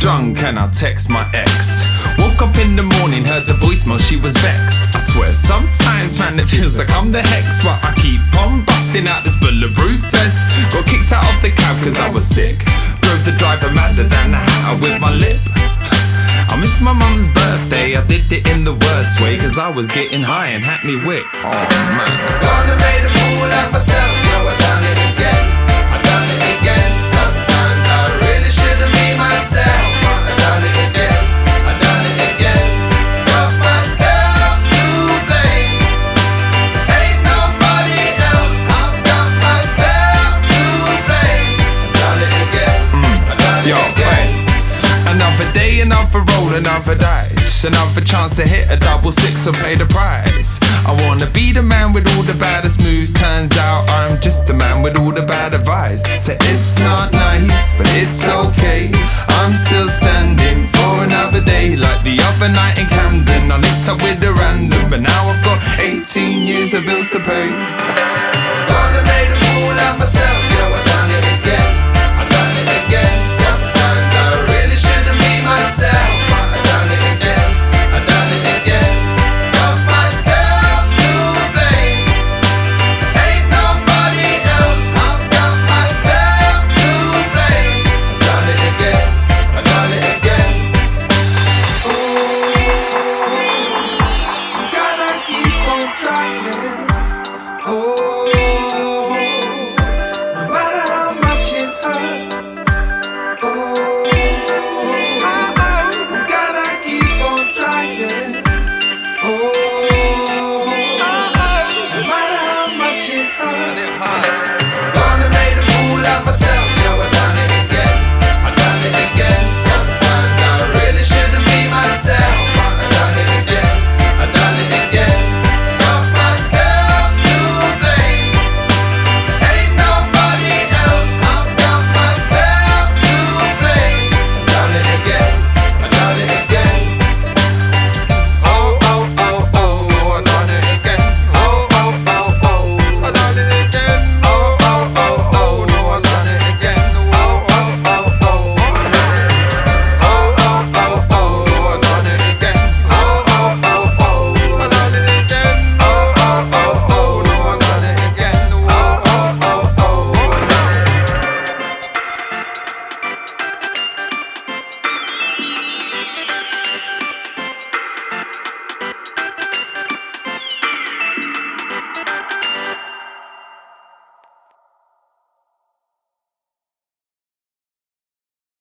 drunk and I text my ex. Woke up in the morning, heard the voicemail, she was vexed. I swear, sometimes, man, it feels like I'm the hex, but I keep on busting out this bulletproof vest. Got kicked out of the cab cause I was sick. Drove the driver madder than a hatter with my lip. I missed my mum's birthday, I did it in the worst way, cause I was getting high and had me wick. Oh man. Gonna a fool of myself. Roll, another dice. Another chance to hit a double six or pay the price. I wanna be the man with all the baddest moves. Turns out I'm just the man with all the bad advice. So it's not nice, but it's okay. I'm still standing for another day. Like the other night in Camden, I linked up with a random. But now I've got 18 years of bills to pay.